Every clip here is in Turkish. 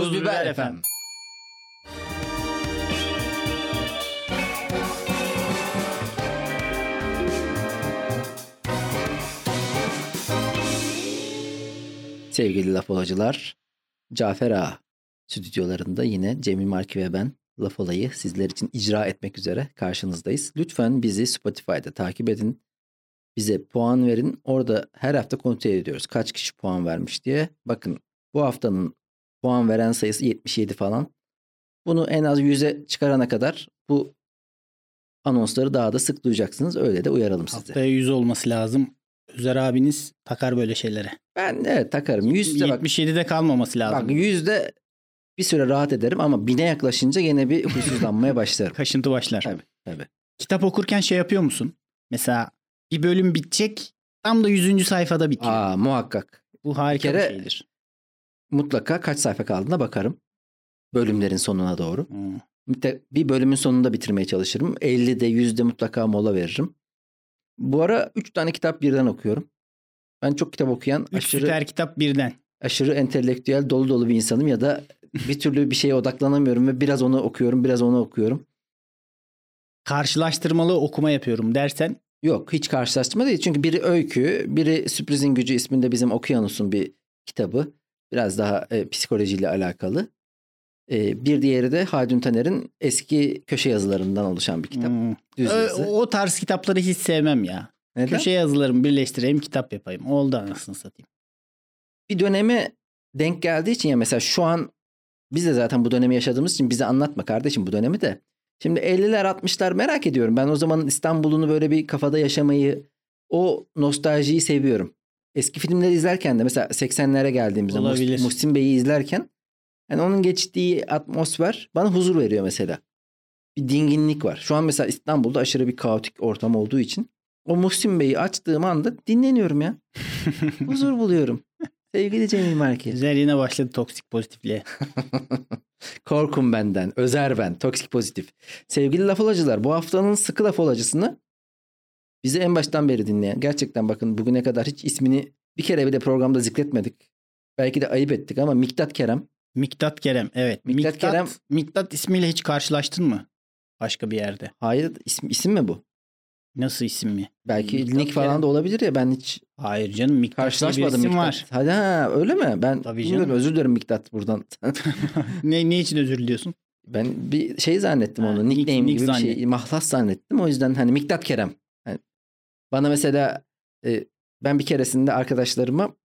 Tuz Biber efendim. Sevgili laf olacılar, Cafer Ağa stüdyolarında yine Cemil Marki ve ben laf olayı sizler için icra etmek üzere karşınızdayız. Lütfen bizi Spotify'da takip edin. Bize puan verin. Orada her hafta kontrol ediyoruz. Kaç kişi puan vermiş diye. Bakın bu haftanın puan veren sayısı 77 falan. Bunu en az 100'e çıkarana kadar bu anonsları daha da sık duyacaksınız. Öyle de uyaralım sizi. Haftaya 100 olması lazım. Özer abiniz takar böyle şeylere. Ben evet takarım. 100'de bak, 77'de kalmaması lazım. bak 100'de bir süre rahat ederim ama bine yaklaşınca gene bir huysuzlanmaya başlarım. Kaşıntı başlar. Tabii, tabii. Kitap okurken şey yapıyor musun? Mesela bir bölüm bitecek tam da 100. sayfada bitiyor. Aa muhakkak. Bu harika bir bir, kere- şeydir. Mutlaka kaç sayfa kaldığına bakarım. Bölümlerin sonuna doğru. Hmm. Bir bölümün sonunda bitirmeye çalışırım. 50'de 100'de mutlaka mola veririm. Bu ara 3 tane kitap birden okuyorum. Ben çok kitap okuyan Üç aşırı süper kitap birden. aşırı entelektüel dolu dolu bir insanım ya da bir türlü bir şeye odaklanamıyorum ve biraz onu okuyorum, biraz onu okuyorum. Karşılaştırmalı okuma yapıyorum dersen Yok hiç karşılaştırma değil. Çünkü biri öykü, biri Sürprizin Gücü isminde bizim Okyanus'un bir kitabı. Biraz daha e, psikolojiyle alakalı. E, bir diğeri de Haldun Taner'in eski köşe yazılarından oluşan bir kitap. hmm, Düz yazı. o tarz kitapları hiç sevmem ya. Neden? Köşe yazılarımı birleştireyim kitap yapayım. Oldu anasını satayım. Bir döneme denk geldiği için ya mesela şu an biz de zaten bu dönemi yaşadığımız için bize anlatma kardeşim bu dönemi de. Şimdi 50'ler 60'lar merak ediyorum. Ben o zamanın İstanbul'unu böyle bir kafada yaşamayı, o nostaljiyi seviyorum. Eski filmleri izlerken de mesela 80'lere geldiğimizde Olabilir. Muhsin Bey'i izlerken yani onun geçtiği atmosfer bana huzur veriyor mesela. Bir dinginlik var. Şu an mesela İstanbul'da aşırı bir kaotik ortam olduğu için o Muhsin Bey'i açtığım anda dinleniyorum ya. Huzur buluyorum. Sevgili Cemil Marki. Güzel yine başladı toksik pozitifliğe. Korkun benden. Özer ben. Toksik pozitif. Sevgili laf olacılar bu haftanın sıkı laf olacısını bizi en baştan beri dinleyen. Gerçekten bakın bugüne kadar hiç ismini bir kere bile programda zikretmedik. Belki de ayıp ettik ama Miktat Kerem. Miktat Kerem evet. Miktat Miktat, Kerem- Miktat ismiyle hiç karşılaştın mı? Başka bir yerde. Hayır isim, isim mi bu? Nasıl isim mi? Belki Miktat nick falan Kerem. da olabilir ya ben hiç Hayır canım Miktat diye bir karşılaşmadım isim Miktat. var. Hadi ha öyle mi? Ben Tabii canım. özür dilerim Miktat buradan. ne, ne için özür diliyorsun? Ben bir şey zannettim Ha, onu. nick- Nickname nick gibi bir şey. zannettim. Mahlas zannettim. O yüzden hani Miktat Kerem. Bana mesela e, ben bir keresinde arkadaşlarıma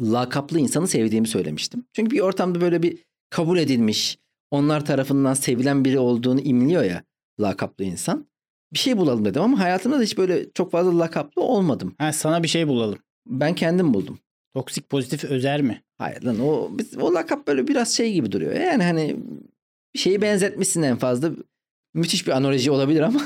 lakaplı insanı sevdiğimi söylemiştim. Çünkü bir ortamda böyle bir kabul edilmiş, onlar tarafından sevilen biri olduğunu imliyor ya lakaplı insan. Bir şey bulalım dedim ama hayatımda da hiç böyle çok fazla lakaplı olmadım. Ha, sana bir şey bulalım. Ben kendim buldum. Toksik pozitif özer mi? Hayır lan o o lakap böyle biraz şey gibi duruyor. Yani hani bir şeyi benzetmişsin en fazla. Müthiş bir analoji olabilir ama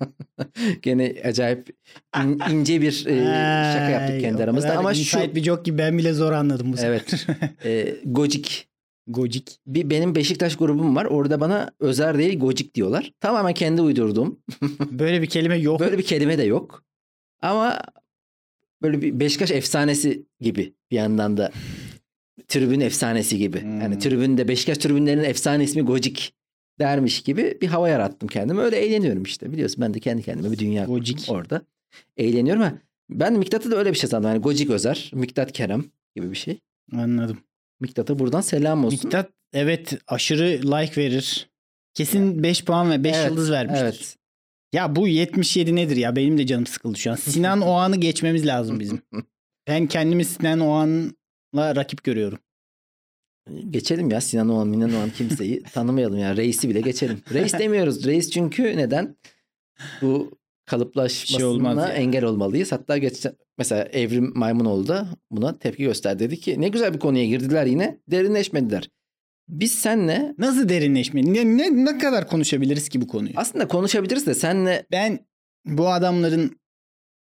gene acayip in- ince bir e, şaka yaptık kendi aramızda ama şu bir joke gibi ben bile zor anladım bu Evet. e, Gocik Gocik. bir benim Beşiktaş grubum var. Orada bana Özer değil Gocik diyorlar. Tamamen kendi uydurduğum. Böyle bir kelime yok. Böyle bir kelime de yok. Ama böyle bir Beşiktaş efsanesi gibi bir yandan da tribün efsanesi gibi. Hmm. Yani tribünde Beşiktaş tribünlerinin efsane ismi Gocik dermiş gibi bir hava yarattım kendime. Öyle eğleniyorum işte. Biliyorsun ben de kendi kendime bir dünya Gocik. orada. Eğleniyorum ha. Ben Miktat'ı da öyle bir şey sandım. Yani Gocik Özer, Miktat Kerem gibi bir şey. Anladım. Miktat'a buradan selam olsun. Miktat evet aşırı like verir. Kesin 5 puan ve 5 Evet, yıldız vermiştir. Evet. Ya bu 77 nedir ya? Benim de canım sıkıldı şu an. Sinan Oğan'ı geçmemiz lazım bizim. Ben kendimi Sinan Oğan'la rakip görüyorum. Geçelim ya Sinan Oğan, Minan Oğan kimseyi tanımayalım yani. Reis'i bile geçelim. Reis demiyoruz. Reis çünkü neden? Bu Şey olmaz kalıplaşmasına engel olmalıyız. Hatta geçen mesela Evrim Maymunoğlu da buna tepki gösterdi. Dedi ki ne güzel bir konuya girdiler yine derinleşmediler. Biz senle Nasıl derinleşme? Ne, ne, ne kadar konuşabiliriz ki bu konuyu? aslında konuşabiliriz de senle Ben bu adamların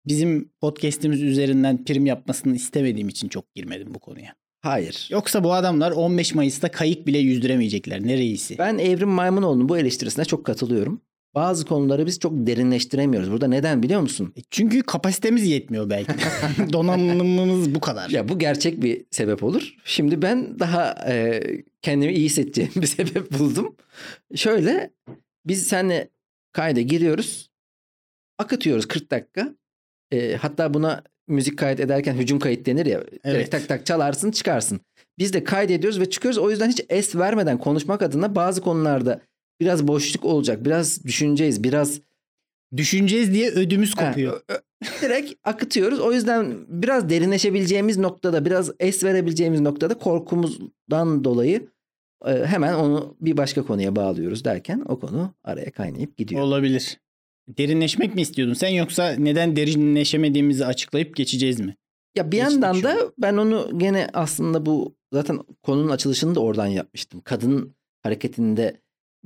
bizim podcast'imiz üzerinden prim yapmasını istemediğim için çok girmedim bu konuya. Hayır. Yoksa bu adamlar 15 Mayıs'ta kayık bile yüzdüremeyecekler. Ne reisi? Ben Evrim Maymunoğlu'nun bu eleştirisine çok katılıyorum. bazı konuları biz çok derinleştiremiyoruz. Burada neden biliyor musun? E, Çünkü kapasitemiz yetmiyor belki. Donanımımız bu kadar. Ya bu gerçek bir sebep olur. Şimdi ben daha e, kendimi iyi hissedeceğim bir sebep buldum. Şöyle biz seninle kayda giriyoruz. Akıtıyoruz 40 dakika. E, hatta buna müzik kayıt ederken hücum kayıt denir ya. Evet. Direkt tak tak çalarsın çıkarsın. Biz de kaydediyoruz ve çıkıyoruz. O yüzden hiç es vermeden konuşmak adına bazı konularda biraz boşluk olacak. Biraz düşüneceğiz. Biraz Düşüneceğiz diye ödümüz Ha, kopuyor. ö- direkt akıtıyoruz. O yüzden biraz derinleşebileceğimiz noktada, biraz es verebileceğimiz noktada korkumuzdan dolayı e, hemen onu bir başka konuya bağlıyoruz derken o konu araya kaynayıp gidiyor. Olabilir. Derinleşmek mi istiyordun sen yoksa neden derinleşemediğimizi açıklayıp geçeceğiz mi? Ya bir Geçtik yandan şu da ben onu gene aslında bu zaten konunun açılışını da oradan yapmıştım. Kadın hareketinde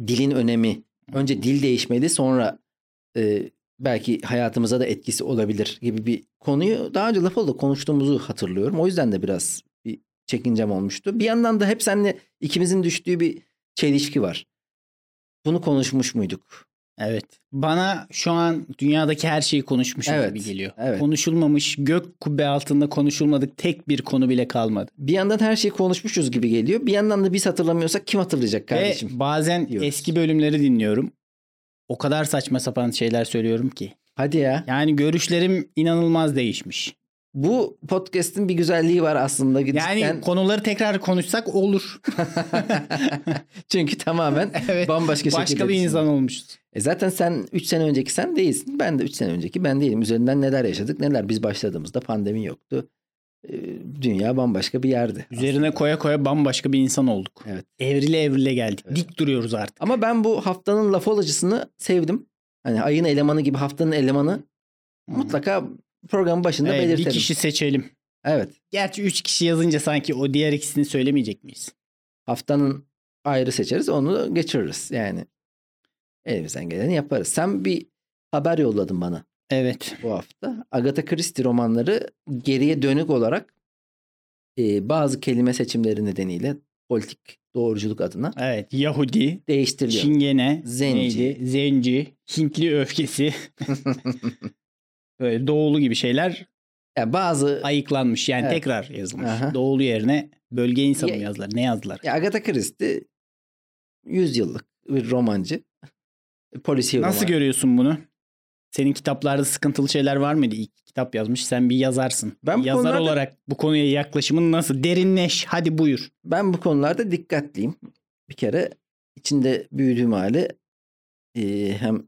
dilin önemi. Önce dil değişmeli sonra e, belki hayatımıza da etkisi olabilir gibi bir konuyu daha önce laf oldu konuştuğumuzu hatırlıyorum. O yüzden de biraz bir çekincem olmuştu. Bir yandan da hep seninle ikimizin düştüğü bir çelişki var. Bunu konuşmuş muyduk? Evet. Bana şu an dünyadaki her şeyi konuşmuşuz Evet, gibi geliyor. evet. Konuşulmamış, gök kubbe altında konuşulmadık tek bir konu bile kalmadı. Bir yandan her şeyi konuşmuşuz gibi geliyor. Bir yandan da biz hatırlamıyorsak kim hatırlayacak kardeşim? Ve bazen diyoruz. eski bölümleri dinliyorum. O kadar saçma sapan şeyler söylüyorum ki. Hadi ya. Yani görüşlerim inanılmaz değişmiş. Bu podcast'in bir güzelliği var aslında. Yani Cidden- konuları tekrar konuşsak olur. Çünkü tamamen evet. bambaşka şekilde Başka bir insan olmuşuz. E zaten sen 3 sene önceki sen değilsin. Ben de 3 sene önceki ben değilim. Üzerinden neler yaşadık neler. Biz başladığımızda pandemi yoktu. E, dünya bambaşka bir yerdi. Üzerine koya koya bambaşka bir insan olduk. Evet. Evrile evrile geldik. Evet. Dik duruyoruz artık. Ama ben bu haftanın lafolojisini sevdim. Hani ayın elemanı gibi haftanın elemanı mutlaka programın başında Evet, belirtelim. bir kişi seçelim. Evet. Gerçi üç kişi yazınca sanki o diğer ikisini söylemeyecek miyiz? Haftanın ayrı seçeriz. Onu geçiririz. Yani elimizden geleni yaparız. Sen bir haber yolladın bana. Evet. bu hafta. Agatha Christie romanları geriye dönük olarak e, bazı kelime seçimleri nedeniyle politik doğruculuk adına Evet. Yahudi, değiştiriliyor. Çingene, Zenci. neydi? Zenci, Hintli öfkesi. Böyle doğulu gibi şeyler ya bazı ayıklanmış. Yani Evet. tekrar yazılmış. Aha. Doğulu yerine bölge insanı Ya- yazdılar? Ne yazdılar? ya Agatha Christie 100 yıllık bir romancı. Polisiye Nasıl roman. görüyorsun bunu? Senin kitaplarda sıkıntılı şeyler var mıydı? İlk kitap yazmış. Sen bir yazarsın. Ben bu Yazar konularda- olarak bu konuya yaklaşımın nasıl? Derinleş. Hadi buyur. Ben bu konularda dikkatliyim. Bir kere içinde büyüdüğüm hali e, hem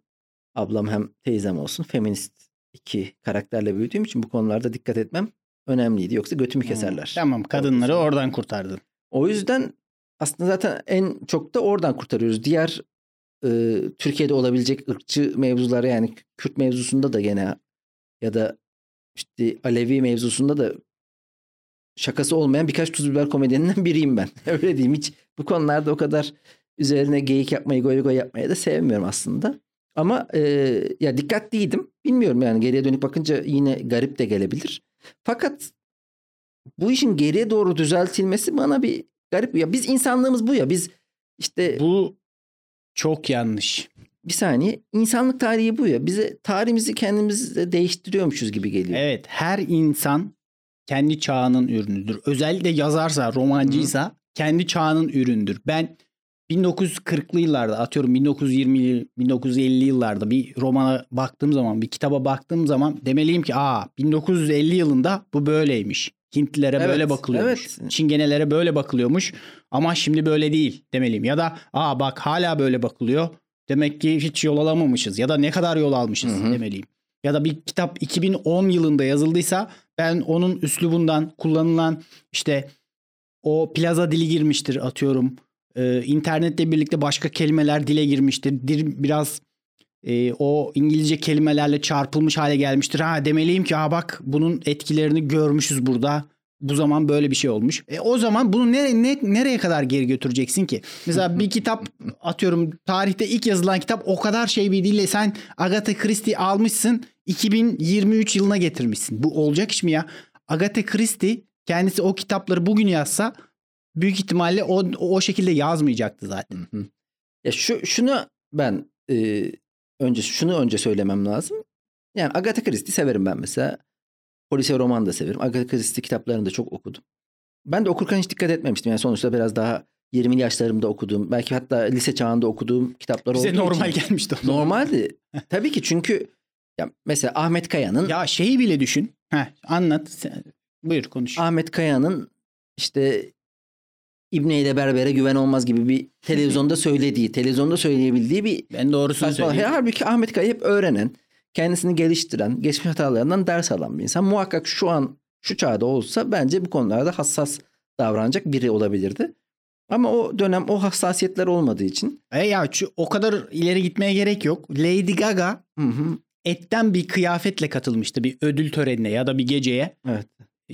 ablam hem teyzem olsun feminist iki karakterle büyüdüğüm için bu konularda dikkat etmem önemliydi. Yoksa götümü keserler. Hmm, Tamam kadınları oradan kurtardın. O yüzden aslında zaten en çok da oradan kurtarıyoruz. Diğer e, Türkiye'de olabilecek ırkçı mevzuları yani Kürt mevzusunda da gene ya da işte Alevi mevzusunda da şakası olmayan birkaç tuz biber komedyeninden biriyim ben. Öyle diyeyim. Hiç bu konularda o kadar üzerine geyik yapmayı, goy goy yapmayı da sevmiyorum aslında. Ama e, ya dikkatliydim. Bilmiyorum yani geriye dönük bakınca yine garip de gelebilir. Fakat bu işin geriye doğru düzeltilmesi bana bir garip. Ya biz insanlığımız bu ya. Biz işte Bu çok yanlış. bir saniye insanlık tarihi bu ya. Bize tarihimizi kendimiz de değiştiriyormuşuz gibi geliyor. Evet her insan kendi çağının ürünüdür. Özellikle yazarsa, romancıysa kendi çağının üründür. Ben 1940'lı yıllarda atıyorum 1920 1950 yıllarda bir romana baktığım zaman, bir kitaba baktığım zaman demeliyim ki aa 1950 yılında bu böyleymiş. Hintlilere Evet, böyle bakılıyormuş. evet. Çingenelere böyle bakılıyormuş ama şimdi böyle değil demeliyim. Ya da aa bak hala böyle bakılıyor. Demek ki hiç yol alamamışız ya da ne kadar yol almışız Hı hı. demeliyim. Ya da bir kitap 2010 yılında yazıldıysa ben onun üslubundan kullanılan işte o plaza dili girmiştir atıyorum. Ee, internetle birlikte başka kelimeler dile girmiştir. Dir- Biraz e, o İngilizce kelimelerle çarpılmış hale gelmiştir. Ha demeliyim ki ha bak bunun etkilerini görmüşüz burada. Bu zaman böyle bir şey olmuş. E, o zaman bunu nere, ne, nereye kadar geri götüreceksin ki? Mesela bir kitap atıyorum tarihte ilk yazılan kitap o kadar şey bir dille sen Agatha Christie almışsın 2023 yılına getirmişsin. Bu olacak iş mi ya? Agatha Christie kendisi o kitapları bugün yazsa büyük ihtimalle o, o şekilde yazmayacaktı zaten. Hı hı. Ya şu şunu ben e, önce şunu önce söylemem lazım. Yani Agatha Christie severim ben mesela. Polisiye roman da severim. Agatha Christie kitaplarını da çok okudum. Ben de okurken hiç dikkat etmemiştim. Yani sonuçta biraz daha 20 yaşlarımda okuduğum, belki hatta lise çağında okuduğum kitaplar Bize olduğu normal için. gelmişti. o zaman. Normaldi. Tabii ki çünkü ya mesela Ahmet Kaya'nın Ya şeyi bile düşün. Heh, anlat. Sen, buyur konuş. Ahmet Kaya'nın işte İbni ile berbere güven olmaz gibi bir televizyonda söylediği, televizyonda söyleyebildiği bir ben doğrusunu söyleyeyim. Halbuki Ahmet Kaya hep öğrenen, kendisini geliştiren, geçmiş hatalarından ders alan bir insan. Muhakkak şu an şu çağda olsa bence bu konularda hassas davranacak biri olabilirdi. Ama o dönem o hassasiyetler olmadığı için E ya şu, o kadar ileri gitmeye gerek yok. Lady Gaga hı hı, etten bir kıyafetle katılmıştı bir ödül törenine ya da bir geceye. evet.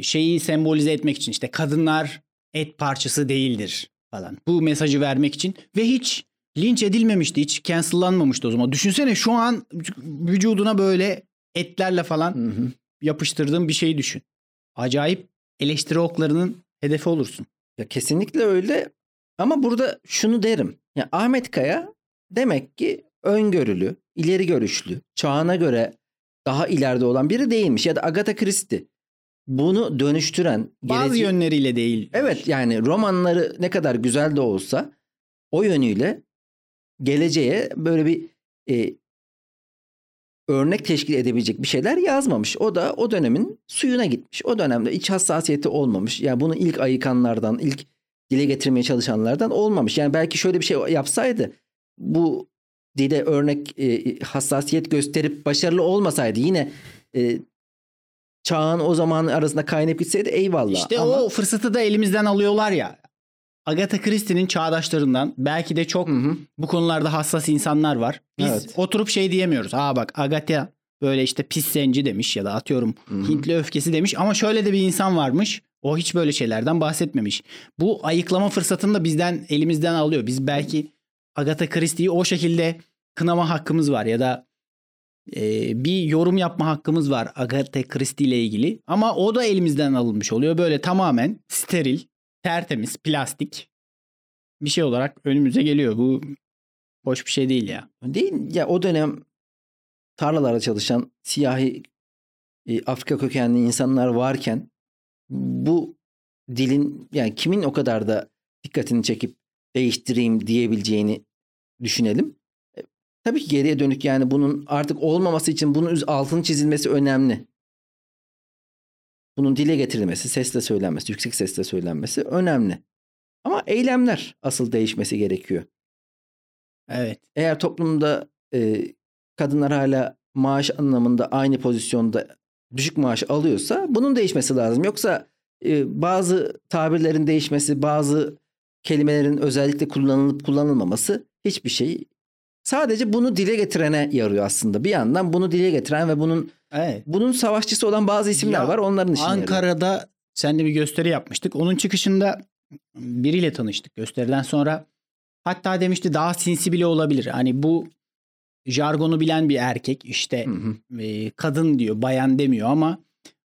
Şeyi sembolize etmek için işte kadınlar et parçası değildir falan. Bu mesajı vermek için ve hiç linç edilmemişti. Hiç cancellanmamıştı o zaman. Düşünsene şu an vücuduna böyle etlerle falan Hı hı. yapıştırdığın bir şey düşün. Acayip eleştiri oklarının hedefi olursun. Ya kesinlikle öyle. Ama burada şunu derim. Ya Ahmet Kaya demek ki öngörülü, ileri görüşlü, çağına göre daha ileride olan biri değilmiş. Ya da Agatha Christie bunu dönüştüren Bazı geleceği- yönleriyle değil. Evet yani romanları ne kadar güzel de olsa o yönüyle geleceğe böyle bir e, örnek teşkil edebilecek bir şeyler yazmamış. O da o dönemin suyuna gitmiş. O dönemde iç hassasiyeti olmamış. Yani bunu ilk ayıkanlardan, ilk dile getirmeye çalışanlardan olmamış. Yani belki şöyle bir şey yapsaydı bu dile örnek e, hassasiyet gösterip başarılı olmasaydı yine e, çağın o zaman arasında kaynayıp gitseydi eyvallah. İşte Ama- o fırsatı da elimizden alıyorlar ya. Agatha Christie'nin çağdaşlarından belki de çok Hı hı. bu konularda hassas insanlar var. Biz Evet. oturup şey diyemiyoruz. Aa bak Agatha böyle işte pis zenci demiş ya da atıyorum Hı hı. Hintli öfkesi demiş ama şöyle de bir insan varmış. O hiç böyle şeylerden bahsetmemiş. Bu ayıklama fırsatını da bizden elimizden alıyor. Biz belki Agatha Christie'yi o şekilde kınama hakkımız var ya da e, bir yorum yapma hakkımız var Agatha Christie ile ilgili. Ama o da elimizden alınmış oluyor. Böyle tamamen steril, tertemiz, plastik bir şey olarak önümüze geliyor. Bu hoş bir şey değil ya. Değil ya o dönem tarlalarda çalışan siyahi e, Afrika kökenli insanlar varken bu dilin yani kimin o kadar da dikkatini çekip değiştireyim diyebileceğini düşünelim. Tabii ki geriye dönük yani bunun artık olmaması için bunun altını çizilmesi önemli. Bunun dile getirilmesi, sesle söylenmesi, yüksek sesle söylenmesi önemli. Ama eylemler asıl değişmesi gerekiyor. Evet. Eğer toplumda e, kadınlar hala maaş anlamında aynı pozisyonda düşük maaş alıyorsa bunun değişmesi lazım. Yoksa e, bazı tabirlerin değişmesi, bazı kelimelerin özellikle kullanılıp kullanılmaması hiçbir şey. Sadece bunu dile getirene yarıyor aslında. Bir yandan bunu dile getiren ve bunun Evet. bunun savaşçısı olan bazı isimler Ya, var. Onların işine yarıyor. Ankara'da seninle bir gösteri yapmıştık. Onun çıkışında biriyle tanıştık gösteriden sonra. Hatta demişti daha sinsi bile olabilir. Hani bu jargonu bilen bir erkek işte Hı hı. e, kadın diyor bayan demiyor ama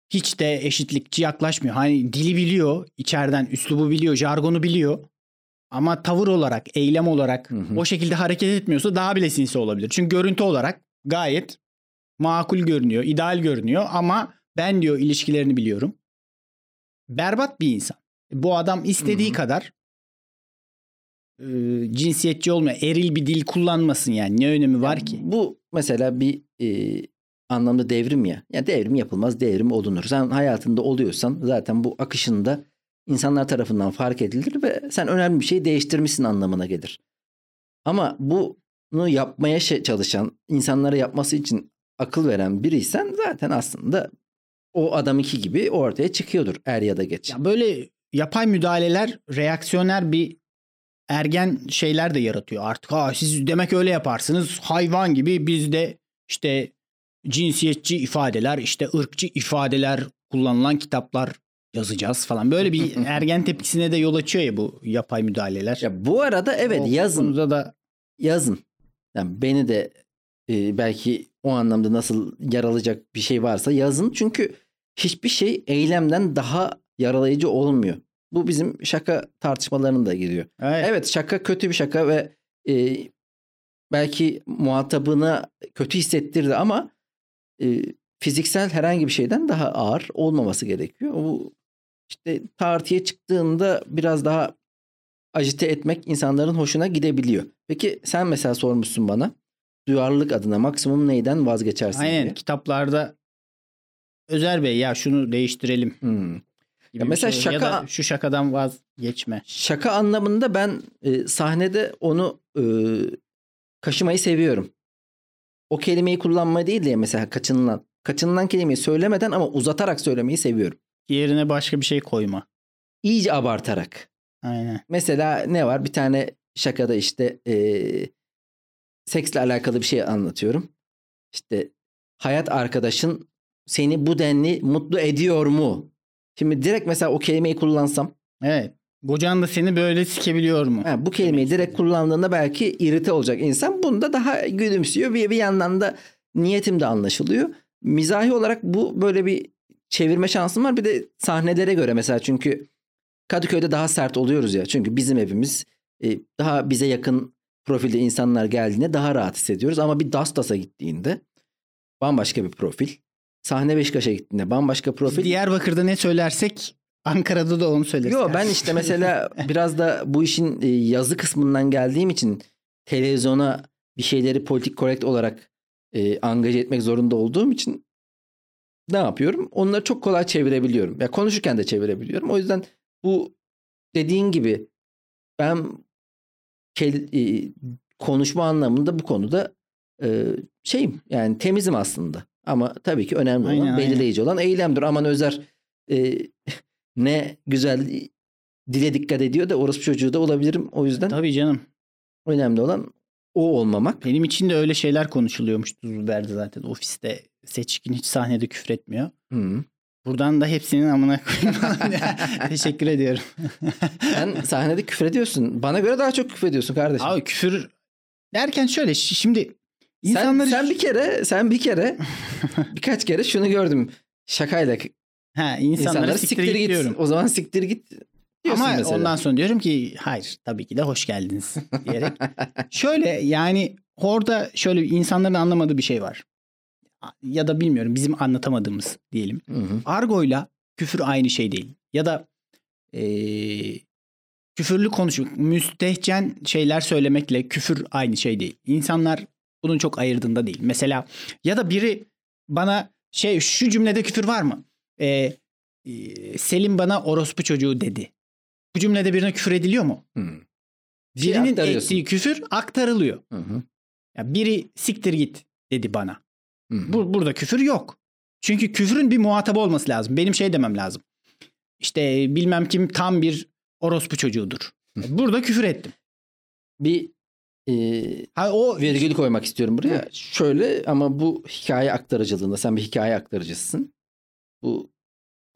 hiç de eşitlikçi yaklaşmıyor. Hani dili biliyor içeriden üslubu biliyor jargonu biliyor. Ama tavır olarak eylem olarak Hı hı. o şekilde hareket etmiyorsa daha bile sinsi olabilir. Çünkü görüntü olarak gayet makul görünüyor, ideal görünüyor ama ben diyor ilişkilerini biliyorum. Berbat bir insan. Bu adam istediği Hı hı. kadar e, cinsiyetçi olmuyor. Eril bir dil kullanmasın yani. Ne önemi var ki? Bu mesela bir e, anlamda devrim ya. Ya devrim yapılmaz, devrim olunur. Sen hayatında oluyorsan zaten bu akışında insanlar tarafından fark edilir ve sen önemli bir şey değiştirmişsin anlamına gelir. Ama bunu yapmaya çalışan, insanlara yapması için akıl veren biriysen zaten aslında o adam iki gibi ortaya çıkıyordur er ya da geç. Ya böyle yapay müdahaleler reaksiyoner bir ergen şeyler de yaratıyor artık. Ha siz demek öyle yaparsınız hayvan gibi biz de işte cinsiyetçi ifadeler işte ırkçı ifadeler kullanılan kitaplar yazacağız falan. Böyle bir ergen tepkisine de yol açıyor ya bu yapay müdahaleler. Ya bu arada evet O yazın. da yazın. Yani beni de e, belki o anlamda nasıl yaralayacak bir şey varsa yazın. Çünkü hiçbir şey eylemden daha yaralayıcı olmuyor. Bu bizim şaka tartışmalarına da giriyor. evet. Evet şaka kötü bir şaka ve e, belki muhatabına kötü hissettirdi ama e, fiziksel herhangi bir şeyden daha ağır olmaması gerekiyor. O işte tartıya çıktığında biraz daha ajite etmek insanların hoşuna gidebiliyor. Peki sen mesela sormuşsun bana duyarlılık adına maksimum neyden vazgeçersin Aynen diye. kitaplarda Özer Bey ya şunu değiştirelim. Hmm. Ya mesela şey. Ya şaka- da şu şakadan vazgeçme. Şaka anlamında ben e, sahnede onu e, kaşımayı seviyorum. O kelimeyi kullanmayı değil de mesela kaçınılan. Kaçınılan kelimeyi söylemeden ama uzatarak söylemeyi seviyorum. Yerine başka bir şey koyma. İyice abartarak. Aynen. Mesela ne var? Bir tane şakada işte e, seksle alakalı bir şey anlatıyorum. İşte hayat arkadaşın seni bu denli mutlu ediyor mu? Şimdi direkt mesela o kelimeyi kullansam Evet. Kocan da seni böyle sikebiliyor mu? Ha, bu kelimeyi direkt kullandığında belki irite olacak insan. Bunda daha gülümsüyor. Bir, bir yandan da niyetim de anlaşılıyor. Mizahi olarak bu böyle bir çevirme şansım var. Bir de sahnelere göre mesela çünkü Kadıköy'de daha sert oluyoruz ya. Çünkü bizim evimiz e, daha bize yakın profilde insanlar geldiğinde daha rahat hissediyoruz. Ama bir Dastas'a gittiğinde bambaşka bir profil. Sahne Beşiktaş'a gittiğinde bambaşka Biz profil. Diyarbakır'da ne söylersek Ankara'da da onu söyleriz. Yo ben işte mesela biraz da bu işin e, yazı kısmından geldiğim için televizyona bir şeyleri politik korrekt olarak e, angaje etmek zorunda olduğum için ne yapıyorum? Onları çok kolay çevirebiliyorum. Ya konuşurken de çevirebiliyorum. O yüzden bu dediğin gibi ben e, konuşma anlamında bu konuda e, şeyim yani temizim aslında. Ama tabii ki önemli olan Aynen, aynen. belirleyici olan eylemdir. Aman Özer e, ne güzel dile dikkat ediyor da orospu çocuğu da olabilirim. O yüzden Tabii canım. önemli olan o olmamak. Benim için de öyle şeyler konuşuluyormuş Tuzluder'de zaten. Ofiste seçkin hiç sahnede küfür etmiyor. Hı. Buradan da hepsinin amına koyayım. Teşekkür ediyorum. Sen sahnede küfür ediyorsun. Bana göre daha çok küfür ediyorsun kardeşim. Abi küfür derken şöyle şi- şimdi sen, insanları sen bir kere sen bir kere birkaç kere şunu gördüm. Şakayla ha, insanlara, insanlara siktir, siktir, git diyorum. O zaman siktir git Ama mesela. ondan sonra diyorum ki hayır tabii ki de hoş geldiniz diyerek. şöyle yani orada şöyle insanların anlamadığı bir şey var. Ya da bilmiyorum bizim anlatamadığımız diyelim. Hı hı. Argo'yla küfür aynı şey değil. Ya da eee, küfürlü konuşmak, müstehcen şeyler söylemekle küfür aynı şey değil. İnsanlar bunun çok ayırdığında değil. Mesela ya da biri bana şey şu cümlede küfür var mı? Eee, eee, Selim bana orospu çocuğu dedi. Bu cümlede birine küfür ediliyor mu? Hı. Şey Birinin ettiği küfür aktarılıyor. Hı hı. Ya biri siktir git dedi bana. Hı hı. Bu, burada küfür yok. Çünkü küfrün bir muhatabı olması lazım. Benim şey demem lazım. İşte bilmem kim tam bir orospu çocuğudur. Burada küfür ettim. Bir e, Ha o virgül koymak istiyorum buraya. Hı. Şöyle ama bu hikaye aktarıcılığında sen bir hikaye aktarıcısın. Bu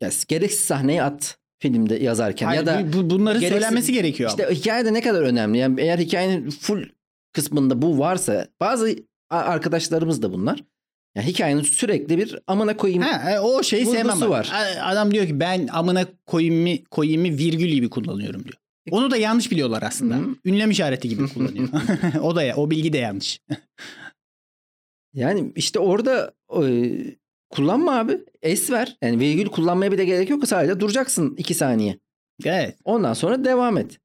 ya gereksiz sahneyi at filmde yazarken Hayır, ya da bu- bu- bunların gereksiz- söylenmesi gerekiyor. İşte hikayede ne kadar önemli. Yani eğer hikayenin full kısmında bu varsa bazı arkadaşlarımız da bunlar. Yani hikayenin sürekli bir amına koyayım. Ha, e, o şeyi sevmem. ben. var. Adam diyor ki ben amına koyayımı, koyayımı virgül gibi kullanıyorum diyor. Onu da yanlış biliyorlar aslında. Hı. Ünlem işareti gibi kullanıyor. o da ya, o bilgi de yanlış. Yani işte orada e, kullanma abi. Es ver. Yani virgül kullanmaya bile gerek yok. Sadece duracaksın iki saniye. Evet. Ondan sonra devam et.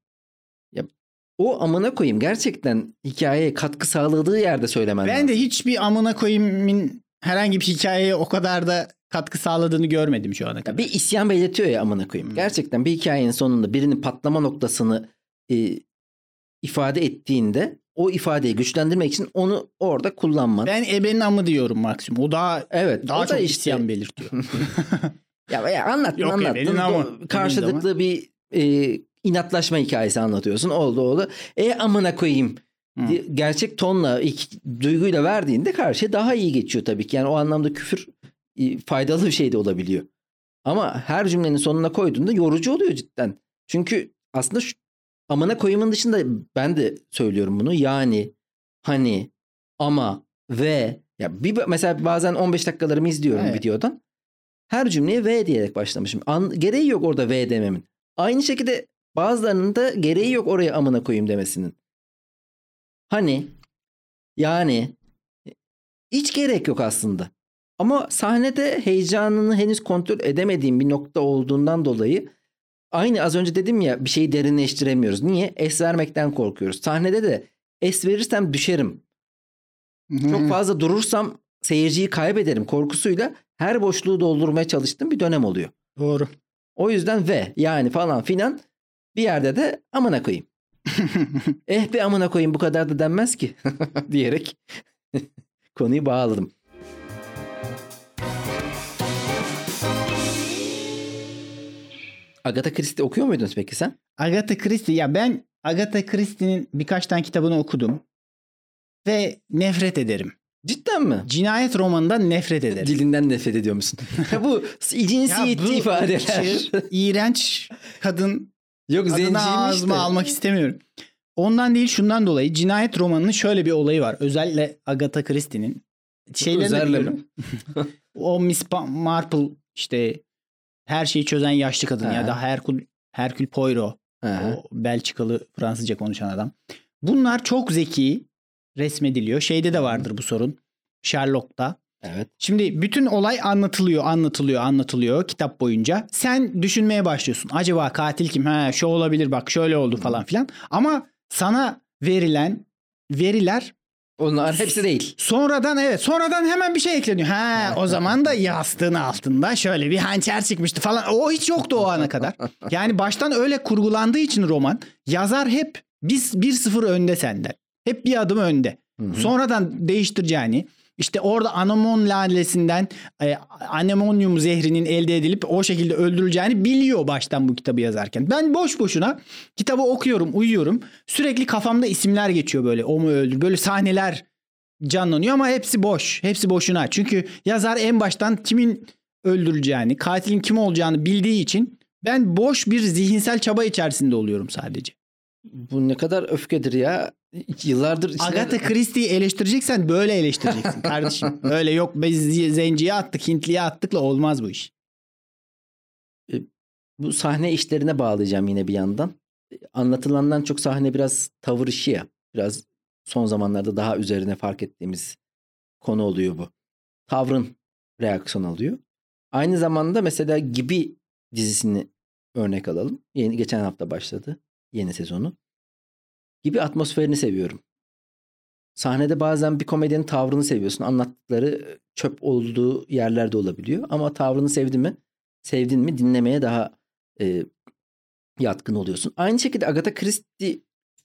O amına koyayım gerçekten hikayeye katkı sağladığı yerde söylemen Ben lazım. de hiçbir amına koyayımın herhangi bir hikayeye o kadar da katkı sağladığını görmedim şu ana kadar. bir isyan belirtiyor ya amına koyayım. Hmm. Gerçekten bir hikayenin sonunda birinin patlama noktasını e, ifade ettiğinde o ifadeyi güçlendirmek için onu orada kullanman. Ben ebenin amı diyorum maksimum. O daha evet. daha o da çok işte isyan belirtiyor. ya, ya anlattın Yok, anlattın. ebenin amı Karşılıklı bir e, inatlaşma hikayesi anlatıyorsun. Oldu oldu. E amına koyayım. Diye Gerçek tonla, ilk duyguyla verdiğinde karşıya daha iyi geçiyor tabii ki. Yani o anlamda küfür faydalı bir şey de olabiliyor. Ama her cümlenin sonuna koyduğunda yorucu oluyor cidden. Çünkü aslında şu, amına koyumun dışında ben de söylüyorum bunu. Yani, hani, ama, ve ya bir mesela bazen 15 dakikalarımı izliyorum Evet. videodan. Her cümleye ve diyerek başlamışım. An, gereği yok orada ve dememin. Aynı şekilde bazılarının da gereği yok oraya amına koyayım demesinin. Hani Yani hiç gerek yok aslında. Ama sahnede heyecanını henüz kontrol edemediğim bir nokta olduğundan dolayı aynı az önce dedim ya bir şeyi derinleştiremiyoruz. Niye? Es vermekten korkuyoruz. Sahnede de es verirsem düşerim. Çok fazla durursam seyirciyi kaybederim korkusuyla her boşluğu doldurmaya çalıştığım bir dönem oluyor. Doğru. O yüzden ve yani falan filan bir yerde de amına koyayım. eh be amına koyayım bu kadar da denmez ki diyerek konuyu bağladım. Agatha Christie okuyor muydunuz peki sen? Agatha Christie ya ben Agatha Christie'nin birkaç tane kitabını okudum ve nefret ederim. Cidden mi? Cinayet romanından nefret ederim. Dilinden nefret ediyor musun? bu cinsiyetçi ifadeler. ırkçı, iğrenç kadın Yok adını zenciymiş ağzıma de. almak istemiyorum. Ondan değil şundan dolayı cinayet romanının şöyle bir olayı var. Özellikle Agatha Christie'nin şeylerini o Miss Marple işte her şeyi çözen yaşlı kadın ya da Herkül Herkül Poirot Aha. o Belçikalı Fransızca konuşan adam. Bunlar çok zeki resmediliyor. Şeyde de vardır bu sorun. Sherlock'ta. Evet. Şimdi bütün olay anlatılıyor, anlatılıyor, anlatılıyor kitap boyunca. Sen düşünmeye başlıyorsun. Acaba katil kim? Ha, şu olabilir bak şöyle oldu falan filan. Ama sana verilen veriler Onlar hepsi değil. sonradan evet sonradan hemen bir şey ekleniyor. Ha o zaman da yastığın altında şöyle bir hançer çıkmıştı falan. O hiç yoktu o ana kadar. Yani baştan öyle kurgulandığı için roman yazar hep biz 1-0 önde senden. Hep bir adım önde. Hı hı. Sonradan değiştireceğini işte orada anemon lalesinden e, anemonyum zehrinin elde edilip o şekilde öldürüleceğini biliyor baştan bu kitabı yazarken. Ben boş boşuna kitabı okuyorum, uyuyorum. Sürekli kafamda isimler geçiyor böyle. O mu öldü? Böyle sahneler canlanıyor ama hepsi boş. Hepsi boşuna. Çünkü yazar en baştan kimin öldürüleceğini, katilin kim olacağını bildiği için ben boş bir zihinsel çaba içerisinde oluyorum sadece. Bu ne kadar öfkedir ya. Yıllardır. Agatha Christie'yi eleştireceksen böyle eleştireceksin kardeşim. Öyle yok biz zenciye attık, Hintliye attıkla olmaz bu iş. Bu sahne işlerine bağlayacağım yine bir yandan. Anlatılandan çok sahne biraz tavır işi ya. Biraz son zamanlarda daha üzerine fark ettiğimiz konu oluyor bu. Tavrın reaksiyon alıyor. Aynı zamanda mesela Gibi dizisini örnek alalım. Yeni geçen hafta başladı yeni sezonu. Gibi atmosferini seviyorum. Sahnede bazen bir komedyenin tavrını seviyorsun. Anlattıkları çöp olduğu yerlerde olabiliyor. Ama tavrını sevdi mi, sevdin mi dinlemeye daha e, yatkın oluyorsun. Aynı şekilde Agatha Christie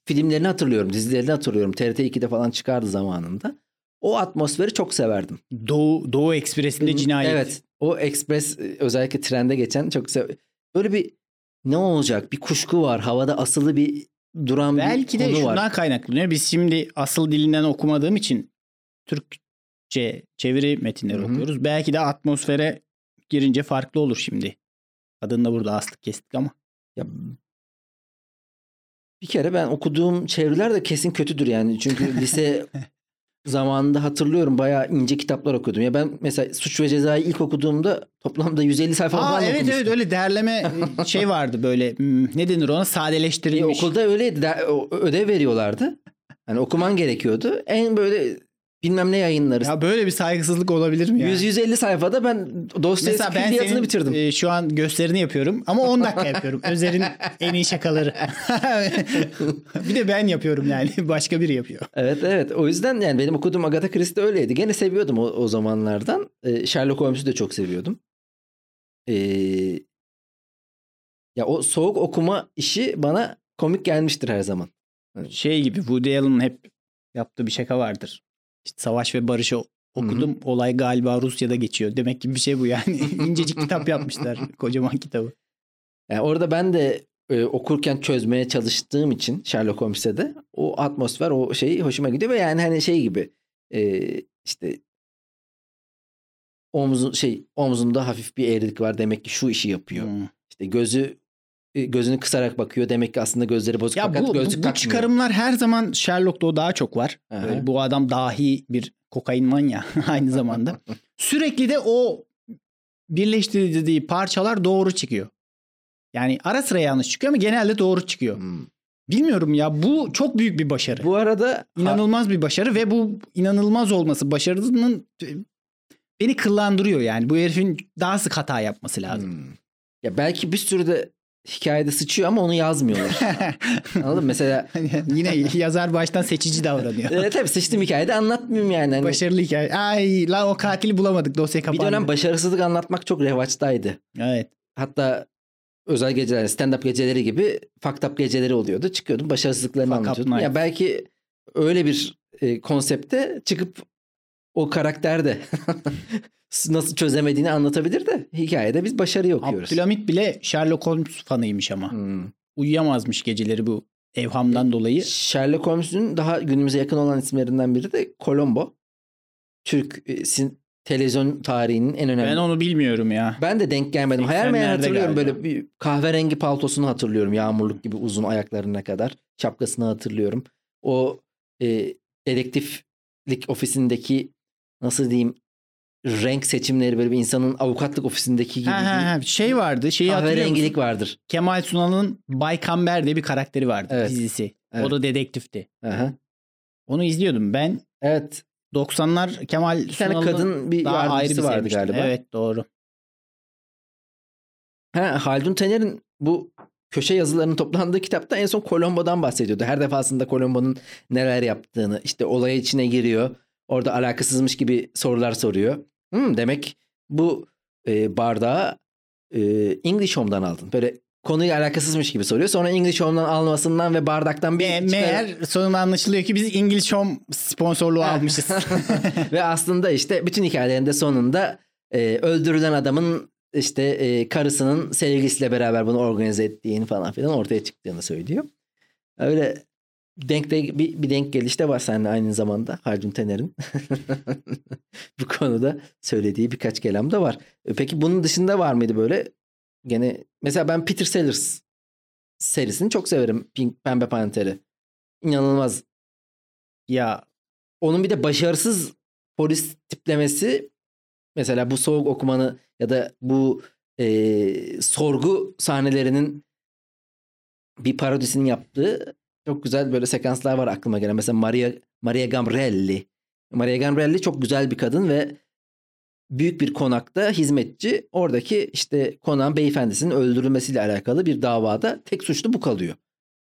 filmlerini hatırlıyorum, dizilerini hatırlıyorum. TRT 2'de falan çıkardı zamanında. O atmosferi çok severdim. Doğu, Doğu Ekspresi'nde cinayet. Evet. O ekspres e, özellikle trende geçen çok sev Böyle bir ne olacak? Bir kuşku var. Havada asılı bir duran Belki bir de konu şundan var. kaynaklanıyor. Biz şimdi asıl dilinden okumadığım için Türkçe çeviri metinleri Hı hı. okuyoruz. Belki de atmosfere girince farklı olur şimdi. Adını da burada astık kestik ama. Ya, bir kere ben okuduğum çeviriler de kesin kötüdür yani. Çünkü lise zamanında hatırlıyorum bayağı ince kitaplar okudum. Ya ben mesela Suç ve Ceza'yı ilk okuduğumda toplamda 150 sayfa Aa, falan evet okumuştum. evet öyle derleme şey vardı böyle ne denir ona E, sadeleştirilmiş. okulda öyleydi. Ödev veriyorlardı. Hani okuman gerekiyordu. En böyle bilmem ne yayınları. Ya böyle bir saygısızlık olabilir mi ya? 100-150 sayfada ben Dostoyevski külliyatını senin bitirdim. e, şu an gösterini yapıyorum ama 10 dakika yapıyorum. Özer'in en iyi şakaları. bir de ben yapıyorum yani. Başka biri yapıyor. Evet evet o yüzden yani benim okuduğum Agatha Christie öyleydi. Gene seviyordum o, o zamanlardan. Ee, Sherlock Holmes'u da çok seviyordum. Ee, ya o soğuk okuma işi bana komik gelmiştir her zaman. Şey gibi Woody Allen'ın hep yaptığı bir şaka vardır. İşte Savaş ve Barış'ı okudum. Olay galiba Rusya'da geçiyor. Demek ki bir şey bu yani. İncecik kitap yapmışlar. Kocaman kitabı. Yani orada ben de e, okurken çözmeye çalıştığım için Sherlock Holmes'te de o atmosfer o şey hoşuma gidiyor ve yani hani şey gibi e, işte omzu şey omzunda hafif bir eğrilik var demek ki şu işi yapıyor. Hmm. İşte gözü gözünü kısarak bakıyor demek ki aslında gözleri bozuk Ya fakat bu, gözlük bu, bu çıkarımlar her zaman Sherlock'ta o daha çok var. Böyle bu adam dahi bir kokain manya aynı zamanda. Sürekli de o birleştirdiği parçalar doğru çıkıyor. Yani ara sıra yanlış çıkıyor ama genelde doğru çıkıyor. Hmm. Bilmiyorum ya bu çok büyük bir başarı. Bu arada İnanılmaz bir başarı ve bu inanılmaz olması başarının beni kıllandırıyor yani. Bu herifin daha sık hata yapması lazım. Hmm. Ya belki bir sürü de hikayede sıçıyor ama onu yazmıyorlar. Anladın mı? Mesela Yine yazar baştan seçici davranıyor. e, tabii sıçtığım hikayede anlatmayayım yani. Hani Başarılı hikaye. Ay lan o katili bulamadık dosya bir kapandı. dönem başarısızlık anlatmak çok revaçtaydı. Evet. Hatta özel geceler, stand-up geceleri gibi fucked up geceleri oluyordu. Çıkıyordum başarısızlıklarını Fuck anlatıyordum. Ya belki öyle bir e, konsepte çıkıp o karakter de nasıl çözemediğini anlatabilir de hikayede biz başarıyı okuyoruz. Abdülhamit bile Sherlock Holmes fanıymış ama. Hmm. Uyuyamazmış geceleri bu evhamdan dolayı. Sherlock Holmes'un daha günümüze yakın olan isimlerinden biri de Columbo. Türk e, sin- televizyon tarihinin en önemli. Ben onu bilmiyorum ya. Ben de denk gelmedim. Hayal 80'lerde meyal hatırlıyorum galiba. böyle bir kahverengi paltosunu hatırlıyorum. Yağmurluk gibi uzun ayaklarına kadar. Şapkasını hatırlıyorum. O e, dedektiflik ofisindeki nasıl diyeyim renk seçimleri böyle bir insanın avukatlık ofisindeki gibi Ha, ha, ha. Şey vardı. Şeyi kahverengilik vardır. Kemal Sunal'ın Bay Kamber diye bir karakteri vardı Evet. dizisi. Evet. O da dedektifti. Aha. Onu izliyordum. Ben Evet. 90'lar Kemal Bir Sunal'ın kadın bir daha ayrı bir vardı sevmiştim. galiba. Evet doğru. Ha, Haldun Taner'in bu köşe yazılarının toplandığı kitapta en son Colombo'dan bahsediyordu. Her defasında Colombo'nun neler yaptığını işte olaya içine giriyor. Orada alakasızmış gibi sorular soruyor. Hmm, demek bu e, bardağı e, English Home'dan aldın. Böyle konuyla alakasızmış gibi soruyor. Sonra English Home'dan almasından ve bardaktan bir Me- çıkar- meğer sonunda anlaşılıyor ki biz English Home sponsorluğu almışız. ve aslında işte bütün hikayelerinde sonunda e, öldürülen adamın işte e, karısının sevgilisiyle beraber bunu organize ettiğini falan filan ortaya çıktığını söylüyor. Öyle denk de, bir, bir denk geliş de var seninle aynı zamanda Haldun Tener'in bu konuda söylediği birkaç kelam da var. E, Peki bunun dışında var mıydı böyle gene mesela ben Peter Sellers serisini çok severim Pink, Pembe Panter'i. İnanılmaz ya onun bir de başarısız polis tiplemesi mesela bu soğuk okumanı ya da bu e, sorgu sahnelerinin bir parodisini yaptığı çok güzel böyle sekanslar var aklıma gelen. Mesela Maria Maria Gambrelli. Maria Gambrelli çok güzel bir kadın ve büyük bir konakta hizmetçi. Oradaki işte konağın beyefendisinin öldürülmesiyle alakalı bir davada tek suçlu bu kalıyor.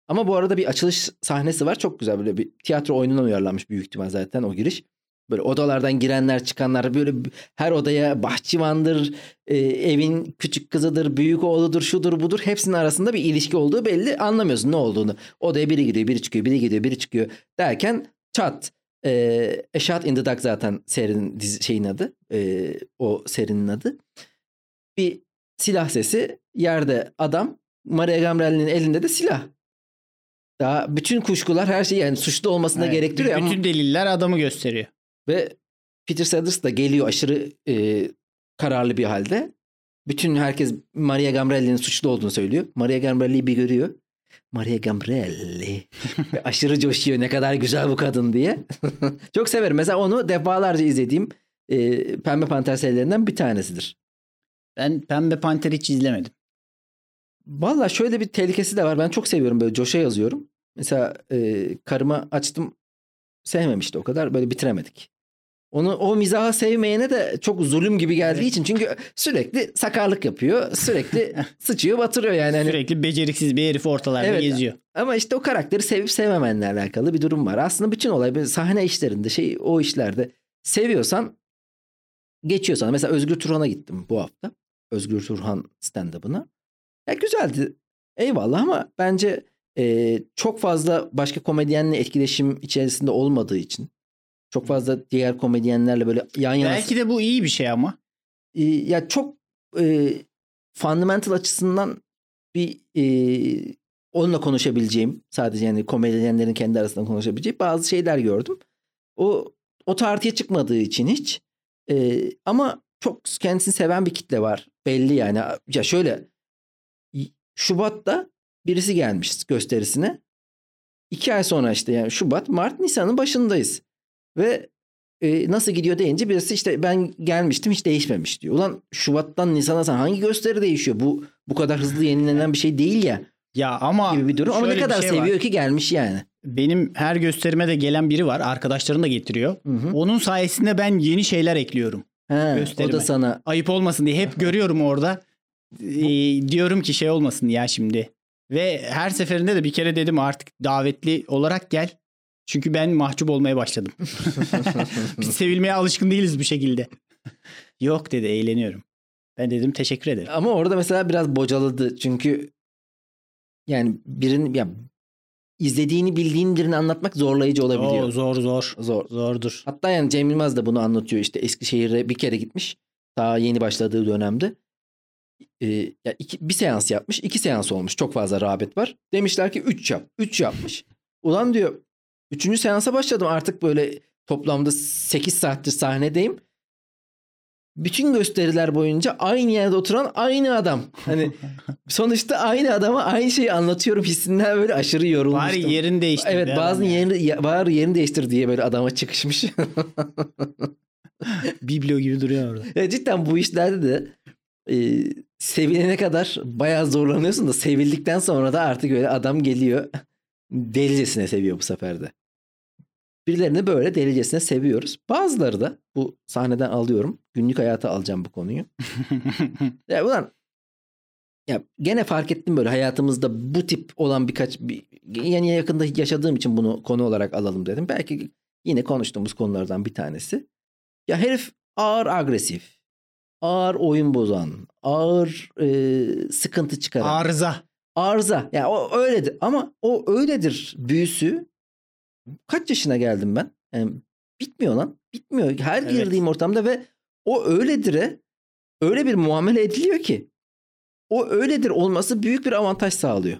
Ama bu arada bir açılış sahnesi var. Çok güzel böyle bir tiyatro oyununa uyarlanmış büyük ihtimal zaten o giriş. Böyle odalardan girenler çıkanlar böyle her odaya bahçıvandır, e, evin küçük kızıdır, büyük oğludur, şudur budur. Hepsinin arasında bir ilişki olduğu belli. Anlamıyorsun ne olduğunu. Odaya biri giriyor, biri çıkıyor, biri gidiyor, biri çıkıyor derken çat. E, A Shot in the Dark zaten serinin dizi, şeyin adı. E, o serinin adı. Bir silah sesi, yerde adam, Maria Gambrelli'nin elinde de silah. Daha bütün kuşkular her şey yani suçlu olmasına evet, gerektiriyor ama bütün deliller adamı gösteriyor. Ve Peter Sellers da geliyor aşırı e, kararlı bir halde. Bütün herkes Maria Gambrelli'nin suçlu olduğunu söylüyor. Maria Gambrelli'yi bir görüyor. Maria Gambrelli. Aşırı coşuyor ne kadar güzel bu kadın diye. Çok severim. Mesela onu defalarca izlediğim e, Pembe Panter serilerinden bir tanesidir. Ben Pembe Panter hiç izlemedim. Valla şöyle bir tehlikesi de var. Ben çok seviyorum böyle coşa yazıyorum. Mesela e, karıma açtım sevmemişti o kadar böyle bitiremedik. Onu o mizaha sevmeyene de çok zulüm gibi geldiği Evet. için çünkü sürekli sakarlık yapıyor. Sürekli sıçıyor batırıyor yani. Hani- Sürekli beceriksiz bir herif ortalarda Evet. geziyor. Ama işte o karakteri sevip sevmemenle alakalı bir durum var. Aslında bütün olay bir sahne işlerinde şey o işlerde seviyorsan geçiyor sana. Mesela Özgür Turhan'a gittim bu hafta. Özgür Turhan stand-up'ına. Ya güzeldi. Eyvallah ama bence e, çok fazla başka komedyenle etkileşim içerisinde olmadığı için çok fazla diğer komedyenlerle böyle yan yana Belki de bu iyi bir şey ama. e, ya çok e, fundamental açısından bir e, onunla konuşabileceğim sadece yani komedyenlerin kendi arasında konuşabileceği bazı şeyler gördüm. O o tartıya çıkmadığı için hiç e, ama çok kendisini seven bir kitle var belli yani. Ya şöyle Şubat'ta birisi gelmiş gösterisine. İki ay sonra işte yani Şubat, Mart, Nisan'ın başındayız. Ve e, nasıl gidiyor deyince birisi işte ben gelmiştim hiç değişmemiş diyor. Ulan Şubat'tan Nisan'a sen hangi gösteri değişiyor? Bu bu kadar hızlı yenilenen bir şey değil ya. Ya ama gibi bir durum. Ama ne kadar şey var. seviyor ki gelmiş yani. Benim her gösterime de gelen biri var. Arkadaşlarını da getiriyor. Hı hı. Onun sayesinde ben yeni şeyler ekliyorum. He, o da sana Ayıp olmasın diye hep görüyorum orada. Ee, diyorum ki şey olmasın ya şimdi. Ve her seferinde de bir kere dedim artık davetli olarak gel. Çünkü ben mahcup olmaya başladım. Biz sevilmeye alışkın değiliz bu şekilde. Yok dedi eğleniyorum. Ben dedim teşekkür ederim. ama orada mesela biraz bocaladı. Çünkü yani birinin ya izlediğini bildiğin birini anlatmak zorlayıcı olabiliyor. Oo, zor zor. Zor. Zordur. Hatta yani Cem Yılmaz da bunu anlatıyor işte Eskişehir'e bir kere gitmiş. Daha yeni başladığı dönemde. Ee, ya iki, bir seans yapmış. iki seans olmuş. Çok fazla rağbet var. Demişler ki 3 yap. 3 yapmış. Ulan diyor 3. seansa başladım artık böyle toplamda 8 saattir sahnedeyim. Bütün gösteriler boyunca aynı yerde oturan aynı adam. Hani sonuçta aynı adama aynı şeyi anlatıyorum hissinden böyle aşırı yorulmuştum. Bari yerini değiştir. Evet bazı yerini ya- bari yerini değiştir diye böyle adama çıkışmış. Biblo gibi duruyor orada. ya cidden bu işlerde de e, sevilene kadar bayağı zorlanıyorsun da sevildikten sonra da artık öyle adam geliyor delicesine seviyor bu sefer de. Birilerini böyle delicesine seviyoruz. Bazıları da bu sahneden alıyorum. Günlük hayata alacağım bu konuyu. Ya ulan ya gene fark ettim böyle hayatımızda bu tip olan birkaç bir, yani yakında yaşadığım için bunu konu olarak alalım dedim. Belki yine konuştuğumuz konulardan bir tanesi. Ya herif ağır agresif, ağır oyun bozan, ağır e, sıkıntı çıkaran, Arıza. arıza. Ya o öyledir ama o öyledir büyüsü. Kaç yaşına geldim ben? Yani bitmiyor lan. Bitmiyor. Her Evet. girdiğim ortamda ve o öyledir'e öyle bir muamele ediliyor ki o öyledir olması büyük bir avantaj sağlıyor.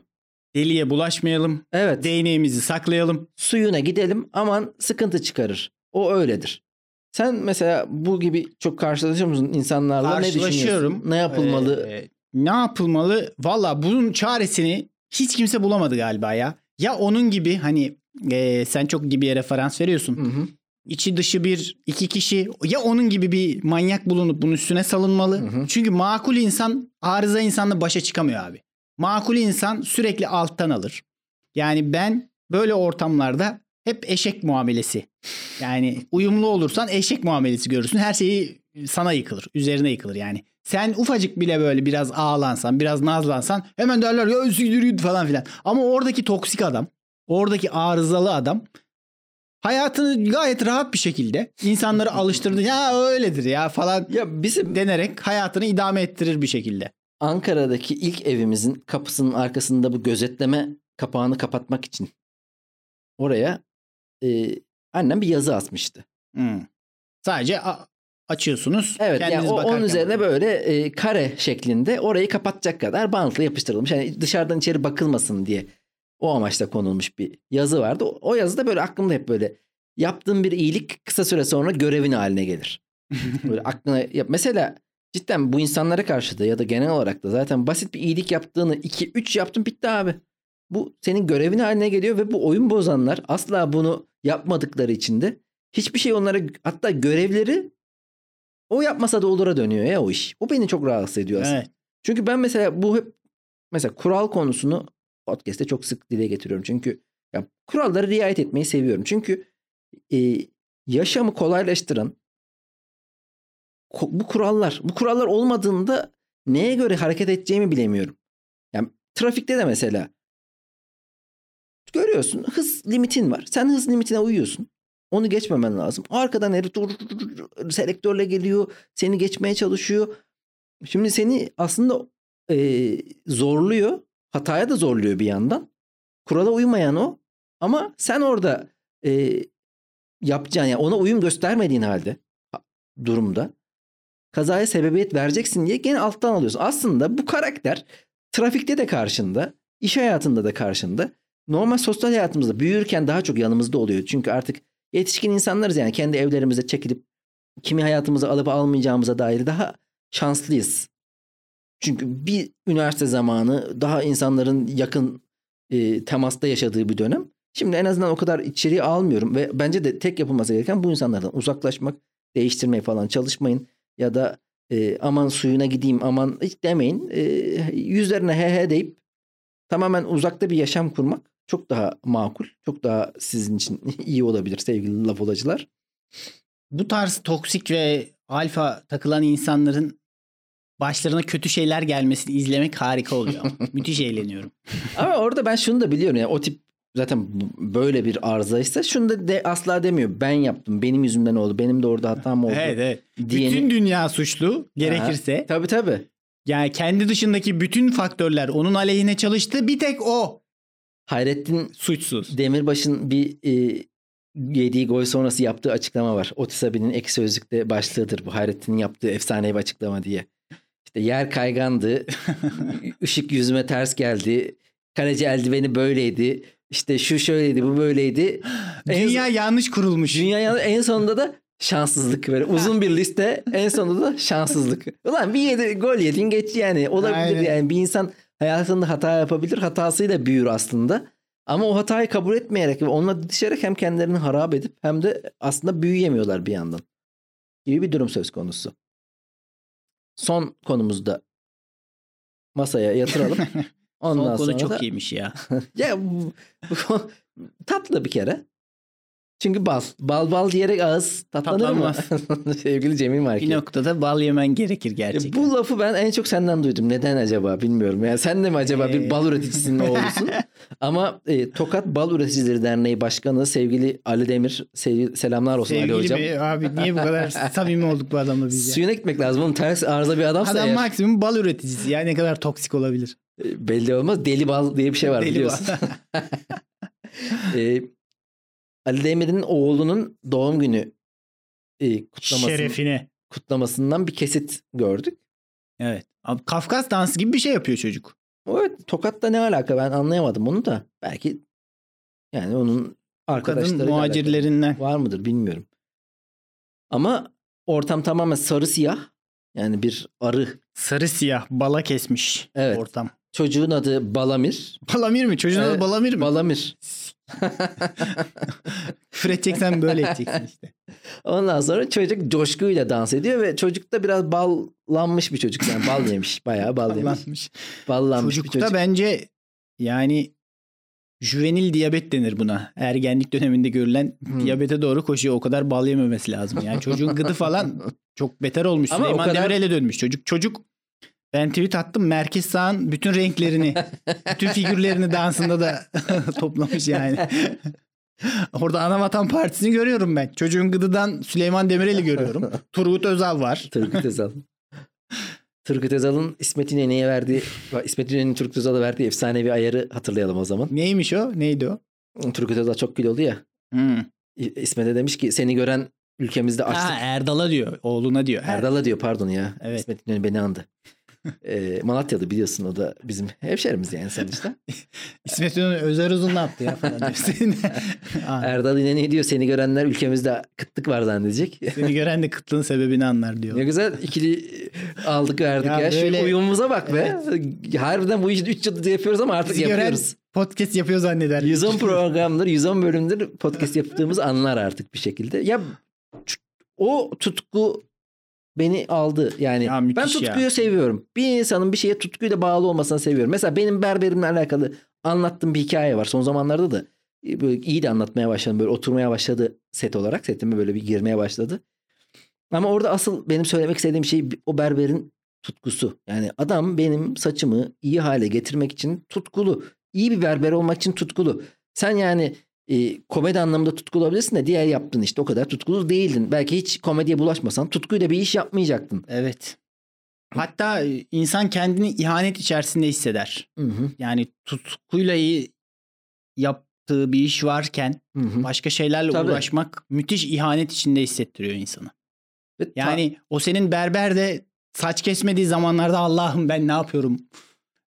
Deliye bulaşmayalım. Evet. Değneğimizi saklayalım. suyuna gidelim aman sıkıntı çıkarır. O öyledir. Sen mesela bu gibi çok karşılaşıyor musun insanlarla ne düşünüyorsun? Ne yapılmalı? Ee, ne yapılmalı? Valla bunun çaresini hiç kimse bulamadı galiba ya. Ya onun gibi hani e, sen çok gibi referans veriyorsun. Hı hı. İçi dışı bir iki kişi ya onun gibi bir manyak bulunup bunun üstüne salınmalı. Hı hı. Çünkü makul insan arıza insanla başa çıkamıyor abi. Makul insan sürekli alttan alır. Yani ben böyle ortamlarda hep eşek muamelesi. Yani uyumlu olursan eşek muamelesi görürsün. Her şeyi sana yıkılır. Üzerine yıkılır yani. Sen ufacık bile böyle biraz ağlansan, biraz nazlansan hemen derler ya siktir falan filan. Ama oradaki toksik adam, oradaki arızalı adam hayatını gayet rahat bir şekilde insanları alıştırdı. Ya öyledir ya falan Ya bizim denerek hayatını idame ettirir bir şekilde. Ankara'daki ilk evimizin kapısının arkasında bu gözetleme kapağını kapatmak için oraya e, annem bir yazı asmıştı. Hmm. Sadece a- açıyorsunuz. Evet yani kendiniz o, onun üzerine böyle e, kare şeklinde orayı kapatacak kadar bantla yapıştırılmış. Yani dışarıdan içeri bakılmasın diye o amaçla konulmuş bir yazı vardı. O, o yazı da böyle aklımda hep böyle yaptığın bir iyilik kısa süre sonra görevin haline gelir. Böyle aklına ya mesela cidden bu insanlara karşı da ya da genel olarak da zaten basit bir iyilik yaptığını 2 3 yaptın bitti abi. Bu senin görevin haline geliyor ve bu oyun bozanlar asla bunu yapmadıkları için de hiçbir şey onlara hatta görevleri o yapmasa da olura dönüyor ya o iş. O beni çok rahatsız ediyor aslında. Evet. Çünkü ben mesela bu hep mesela kural konusunu podcast'te çok sık dile getiriyorum. Çünkü ya kurallara riayet etmeyi seviyorum. Çünkü e, yaşamı kolaylaştıran ko- bu kurallar, bu kurallar olmadığında neye göre hareket edeceğimi bilemiyorum. Yani trafikte de mesela görüyorsun hız limitin var. Sen hız limitine uyuyorsun. Onu geçmemen lazım. Arkadan herif dur- dur- dur- selektörle geliyor. Seni geçmeye çalışıyor. Şimdi seni aslında e, zorluyor. Hataya da zorluyor bir yandan. Kurala uymayan o. Ama sen orada e, yapacağın yani ona uyum göstermediğin halde durumda kazaya sebebiyet vereceksin diye gene alttan alıyorsun. Aslında bu karakter trafikte de karşında, iş hayatında da karşında. Normal sosyal hayatımızda büyürken daha çok yanımızda oluyor. Çünkü artık yetişkin insanlarız yani kendi evlerimize çekilip kimi hayatımıza alıp almayacağımıza dair daha şanslıyız. Çünkü bir üniversite zamanı daha insanların yakın e, temasta yaşadığı bir dönem. Şimdi en azından o kadar içeriği almıyorum ve bence de tek yapılması gereken bu insanlardan uzaklaşmak, değiştirmeye falan çalışmayın ya da e, aman suyuna gideyim aman hiç demeyin. E, yüzlerine he he deyip tamamen uzakta bir yaşam kurmak çok daha makul. Çok daha sizin için iyi olabilir sevgili laf olacılar. Bu tarz toksik ve alfa takılan insanların başlarına kötü şeyler gelmesini izlemek harika oluyor. Müthiş eğleniyorum. Ama orada ben şunu da biliyorum yani o tip zaten böyle bir arızaysa şunu da de, asla demiyor. Ben yaptım. Benim yüzümden oldu. Benim de orada hatam oldu. evet evet. Diyeni... Bütün dünya suçlu gerekirse. Ha, tabii tabii. Yani kendi dışındaki bütün faktörler onun aleyhine çalıştı. Bir tek o. Hayrettin suçsuz. Demirbaş'ın bir e, yediği gol sonrası yaptığı açıklama var. Otis abinin ek sözlükte başlığıdır bu. Hayrettin'in yaptığı efsanevi açıklama diye. İşte yer kaygandı. ışık yüzüme ters geldi. Kaleci eldiveni böyleydi. İşte şu şöyleydi bu böyleydi. Dünya en, yanlış kurulmuş. Dünya yanlış. En sonunda da şanssızlık böyle uzun bir liste en sonunda da şanssızlık. Ulan bir yedi, gol yedin geç yani olabilir Aynen. yani bir insan hayatında hata yapabilir hatasıyla büyür aslında. Ama o hatayı kabul etmeyerek ve onunla dışarı hem kendilerini harap edip hem de aslında büyüyemiyorlar bir yandan. Gibi bir durum söz konusu. Son konumuzda masaya yatıralım. Ondan Son konu sonra çok da... iyiymiş ya. ya bu, bu, tatlı bir kere. Çünkü bal. Bal bal diyerek ağız tatlanır mı? Sevgili Cemil Marki. Bir noktada bal yemen gerekir gerçekten. Bu lafı ben en çok senden duydum. Neden acaba bilmiyorum. Yani sen de mi acaba ee... bir bal üreticisinin oğlusun? Ama e, Tokat Bal Üreticileri Derneği Başkanı sevgili Ali Demir sevgili, selamlar olsun sevgili Ali Hocam. Sevgili abi niye bu kadar samimi olduk bu adamla biz ya? Suyuna gitmek lazım. Onun ters arıza bir adamsa Adam eğer. maksimum bal üreticisi. Yani ne kadar toksik olabilir? E, belli olmaz. Deli bal diye bir şey var Deli biliyorsun. e, Ali Demir'in oğlunun doğum günü e, kutlamasını, şerefine kutlamasından bir kesit gördük. Evet. Abi, Kafkas dansı gibi bir şey yapıyor çocuk. Evet. Tokat'ta ne alaka ben anlayamadım onu da. Belki yani onun arkadaşları muhacirlerinden var mıdır bilmiyorum. Ama ortam tamamen sarı siyah. Yani bir arı. Sarı siyah bala kesmiş evet. ortam. Çocuğun adı Balamir. Balamir mi? Çocuğun evet, adı Balamir mi? Balamir. Küfür edeceksen böyle edeceksin işte. Ondan sonra çocuk coşkuyla dans ediyor ve çocuk da biraz ballanmış bir çocuk yani bal yemiş bayağı bal yemiş. ballanmış. Ballanmış Çocukta bir çocuk. bence yani juvenil diyabet denir buna. Ergenlik döneminde görülen hmm. diyabete doğru koşuyor. O kadar bal yememesi lazım. Yani çocuğun gıdı falan çok beter olmuş. Ama Süleyman kadar... Demirel'e dönmüş. Çocuk çocuk ben tweet attım. Merkez sağın bütün renklerini, bütün figürlerini dansında da toplamış yani. Orada Anavatan Partisi'ni görüyorum ben. Çocuğun gıdıdan Süleyman Demirel'i görüyorum. Turgut Özal var. Turgut Özal. Turgut Özal'ın İsmet İnönü'ye verdiği, İsmet İnönü'nün Turgut Özal'a verdiği efsanevi ayarı hatırlayalım o zaman. Neymiş o? Neydi o? Turgut Özal çok gül oldu ya. Hmm. İsmet'e demiş ki seni gören ülkemizde açtık. Ha, Erdal'a diyor. Oğluna diyor. Erdal'a diyor pardon ya. Evet. İsmet İnönü beni andı e, Malatya'da biliyorsun o da bizim hemşerimiz yani sonuçta. İsmet İnönü Özer Uzun ne yaptı ya falan Erdal yine ne diyor seni görenler ülkemizde kıtlık var zannedecek. Seni gören de kıtlığın sebebini anlar diyor. Ne güzel ikili aldık verdik ya. ya. Böyle... Şu uyumumuza bak be. Evet. Harbiden bu işi 3 yıldır yapıyoruz ama artık Bizi yapıyoruz. podcast yapıyor zanneder. 110 programdır 110 bölümdür podcast yaptığımız anlar artık bir şekilde. Ya o tutku beni aldı. Yani ya ben tutkuyu ya. seviyorum. Bir insanın bir şeye tutkuyla bağlı olmasını seviyorum. Mesela benim berberimle alakalı anlattığım bir hikaye var. Son zamanlarda da e, böyle iyi de anlatmaya başladım. Böyle oturmaya başladı set olarak. Setime böyle bir girmeye başladı. Ama orada asıl benim söylemek istediğim şey o berberin tutkusu. Yani adam benim saçımı iyi hale getirmek için tutkulu. İyi bir berber olmak için tutkulu. Sen yani e, komedi anlamında tutkulu olabilirsin de diğer yaptığın işte o kadar tutkulu değildin. Belki hiç komediye bulaşmasan tutkuyla bir iş yapmayacaktın. Evet. Hatta e, insan kendini ihanet içerisinde hisseder. Hı hı. Yani tutkuyla iyi yaptığı bir iş varken hı hı. başka şeylerle Tabii. uğraşmak müthiş ihanet içinde hissettiriyor insanı. Ve yani o senin berber de saç kesmediği zamanlarda Allah'ım ben ne yapıyorum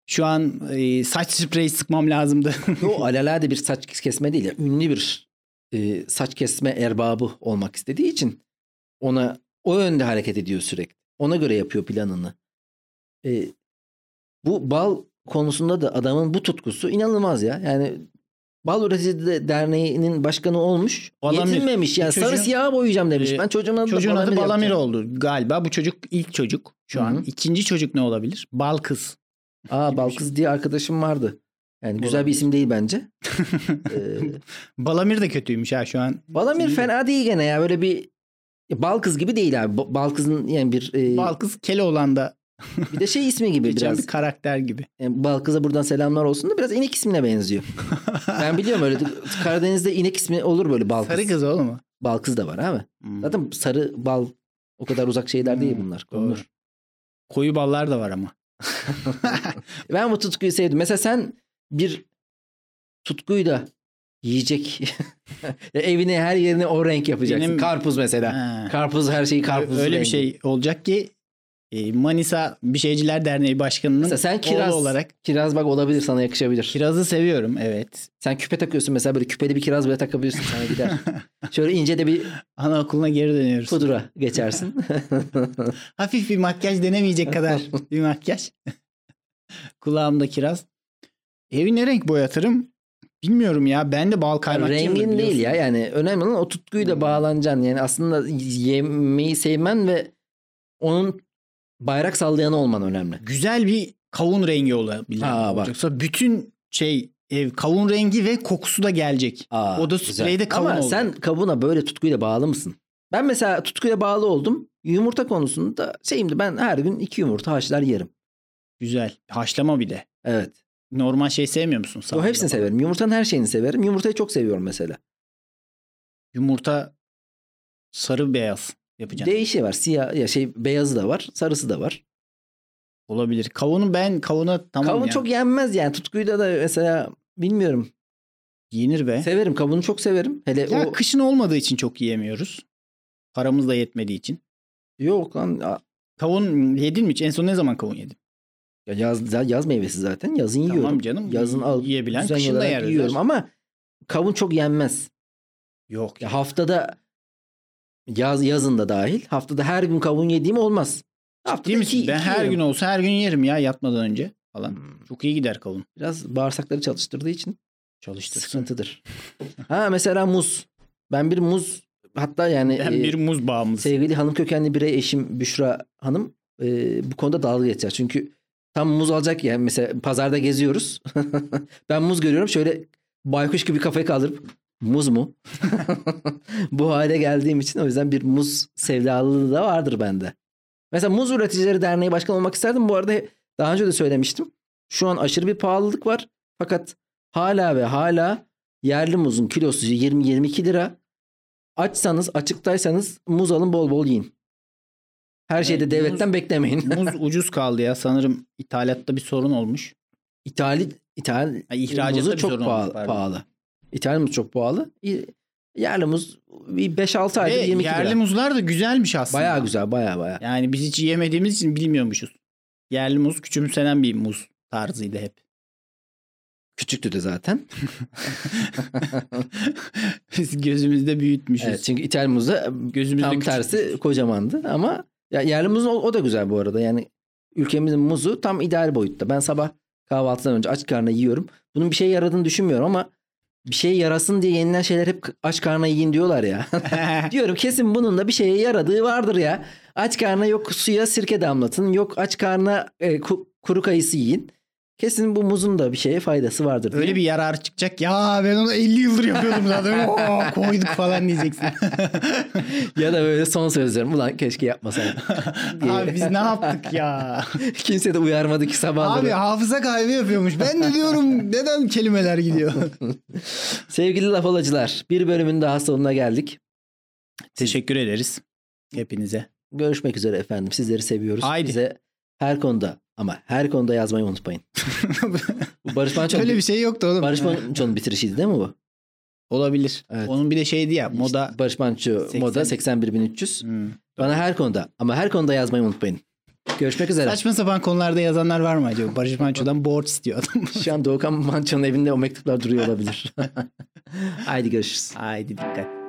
şu an e, saç spreyi sıkmam lazımdı. o alelade bir saç kesme değil ya. Ünlü bir e, saç kesme erbabı olmak istediği için ona o yönde hareket ediyor sürekli. Ona göre yapıyor planını. E, bu bal konusunda da adamın bu tutkusu inanılmaz ya. Yani Bal Üreticileri Derneği'nin başkanı olmuş. Balamir. Yetinmemiş. Yani çocuğun, sarı siyah boyayacağım demiş. E, ben çocuğun adı Çocuğun Balamir adı Balamir oldu galiba. Bu çocuk ilk çocuk şu Hı-hı. an. ikinci çocuk ne olabilir? Bal kız. Aa Balkız diye arkadaşım vardı. Yani güzel bir isim değil bence. ee, Balamir de kötüymüş ha şu an. Balamir fena değil gene ya. Böyle bir Balkız gibi değil abi. Ba- Balkız'ın yani bir e, Balkız Keloğlan da bir de şey ismi gibi biraz. bir karakter gibi. Yani Balkız'a buradan selamlar olsun da biraz inek ismine benziyor. ben biliyorum öyle Karadeniz'de inek ismi olur böyle Balkız. Sarı kız oğlum mu? Balkız da var abi. Hmm. Zaten sarı bal o kadar uzak şeyler değil Hmm, bunlar. doğru. Konulur. Koyu ballar da var ama. Ben bu tutkuyu sevdim. Mesela sen bir tutkuyu da yiyecek evine her yerine o renk yapacaksın. Benim- Karpuz mesela. Ha. Karpuz her şeyi karpuz. Öyle bir rengi. şey olacak ki Manisa Bir Şeyciler Derneği Başkanı'nın Mesela sen kiraz oğlu olarak kiraz bak olabilir sana yakışabilir. kirazı seviyorum evet. Sen küpe takıyorsun mesela böyle küpeli bir kiraz bile takabilirsin sana gider. Şöyle ince de bir Anaokuluna geri dönüyoruz. pudra geçersin. Hafif bir makyaj denemeyecek kadar bir makyaj. Kulağımda kiraz. Evi ne renk boyatırım? Bilmiyorum ya. Ben de bal kaymakçıyım. Rengin değil ya yani önemli olan o tutkuyla Hmm. bağlanacaksın. Yani aslında yemeği sevmen ve onun bayrak sallayan olman önemli. Güzel bir kavun rengi olabilir. Ha, bak. Olacaksa bütün şey ev kavun rengi ve kokusu da gelecek. Aa, O da spreyde kavun Ama oldu. sen kabuğuna böyle tutkuyla bağlı mısın? Ben mesela tutkuyla bağlı oldum. Yumurta konusunda şeyimdi ben her gün iki yumurta haşlar yerim. Güzel. Haşlama bir de. Evet. Normal şey sevmiyor musun? O hepsini falan. severim. Yumurtanın her şeyini severim. Yumurtayı çok seviyorum mesela. Yumurta sarı beyaz yapacaksın. Değişi var. Siyah ya şey beyazı da var, sarısı da var. Olabilir. Kavunu ben kavuna tamam Kavun ya. çok yenmez yani. Tutkuyla da mesela bilmiyorum. yenir be. Severim. Kavunu çok severim. Hele Ya o kışın olmadığı için çok yiyemiyoruz. Paramız da yetmediği için. yok lan Kavun yedin mi hiç? En son ne zaman kavun yedin? ya yaz yaz meyvesi zaten. Yazın yiyorum. Tamam canım. Yazın al yiyebilen kışın da yer. yiyorum ama kavun çok yenmez. Yok. Ya haftada yaz yazında dahil haftada her gün kavun yediğim olmaz. Haftada Değil misin? iki- Ben iki her yerim. gün olsa her gün yerim ya yatmadan önce falan. Hmm. Çok iyi gider kavun. Biraz bağırsakları çalıştırdığı için Çalıştır. sıkıntıdır. ha mesela muz. Ben bir muz hatta yani Ben e, bir muz bağımlısı. sevgili hanım kökenli birey eşim Büşra Hanım e, bu konuda dalga geçer. Çünkü tam muz alacak ya mesela pazarda geziyoruz. ben muz görüyorum şöyle baykuş gibi kafayı kaldırıp muz mu? bu hale geldiğim için o yüzden bir muz sevdalılığı da vardır bende. Mesela Muz Üreticileri Derneği Başkanı olmak isterdim. Bu arada daha önce de söylemiştim. Şu an aşırı bir pahalılık var. Fakat hala ve hala yerli muzun kilosu 20-22 lira. Açsanız, açıktaysanız muz alın bol bol yiyin. Her şeyde Evet, devletten muz- beklemeyin. muz ucuz kaldı ya. Sanırım ithalatta bir sorun olmuş. İthali, ithal Ay, ihracatta muzu çok sorun pahalı. olmuş, pahalı. İthal muz çok pahalı. Yerli muz bir 5-6 Ve aydır 22 yerli lira. muzlar da güzelmiş aslında. Bayağı güzel, bayağı bayağı. Yani biz hiç yemediğimiz için bilmiyormuşuz. Yerli muz küçümsenen bir muz tarzıydı hep. Küçüktü de zaten. Biz gözümüzde büyütmüşüz. evet, çünkü ithal muzu Gözümüzde tam tersi kocamandı ama ya yerli muzun o, o da güzel bu arada. Yani ülkemizin muzu tam ideal boyutta. Ben sabah kahvaltıdan önce aç karnına yiyorum. Bunun bir şey yaradığını düşünmüyorum ama bir şey yarasın diye yenilen şeyler hep aç karnına yiyin diyorlar ya. Diyorum kesin bunun da bir şeye yaradığı vardır ya. Aç karnına yok suya sirke damlatın. Yok aç karnına e, ku- kuru kayısı yiyin. Kesin bu muzun da bir şeye faydası vardır. Öyle bir yarar çıkacak. Ya ben onu 50 yıldır yapıyordum zaten. Oo, koyduk falan diyeceksin. ya da böyle son sözlerim. Ulan keşke yapmasaydım. Abi biz ne yaptık ya? Kimse de uyarmadı ki sabahları. Abi hafıza kaybı yapıyormuş. Ben de diyorum neden kelimeler gidiyor? Sevgili laf olacılar bir bölümün daha sonuna geldik. Teşekkür ederiz hepinize. Görüşmek üzere efendim. Sizleri seviyoruz. Haydi. Bize her konuda ama her konuda yazmayı unutmayın. Bu Barış Manço'nun, Öyle bir şey yoktu oğlum. Barış Manço'nun bitirişiydi değil mi bu? Olabilir. Evet. Onun bir de şeydi ya moda. İşte Barış Manço 80 moda 81300. Hmm. Bana her konuda ama her konuda yazmayı unutmayın. Görüşmek üzere. Saçma sapan konularda yazanlar var mı acaba? Barış Manço'dan borç istiyor adam. Şu an Doğukan Manço'nun evinde o mektuplar duruyor olabilir. Haydi görüşürüz. Haydi dikkat.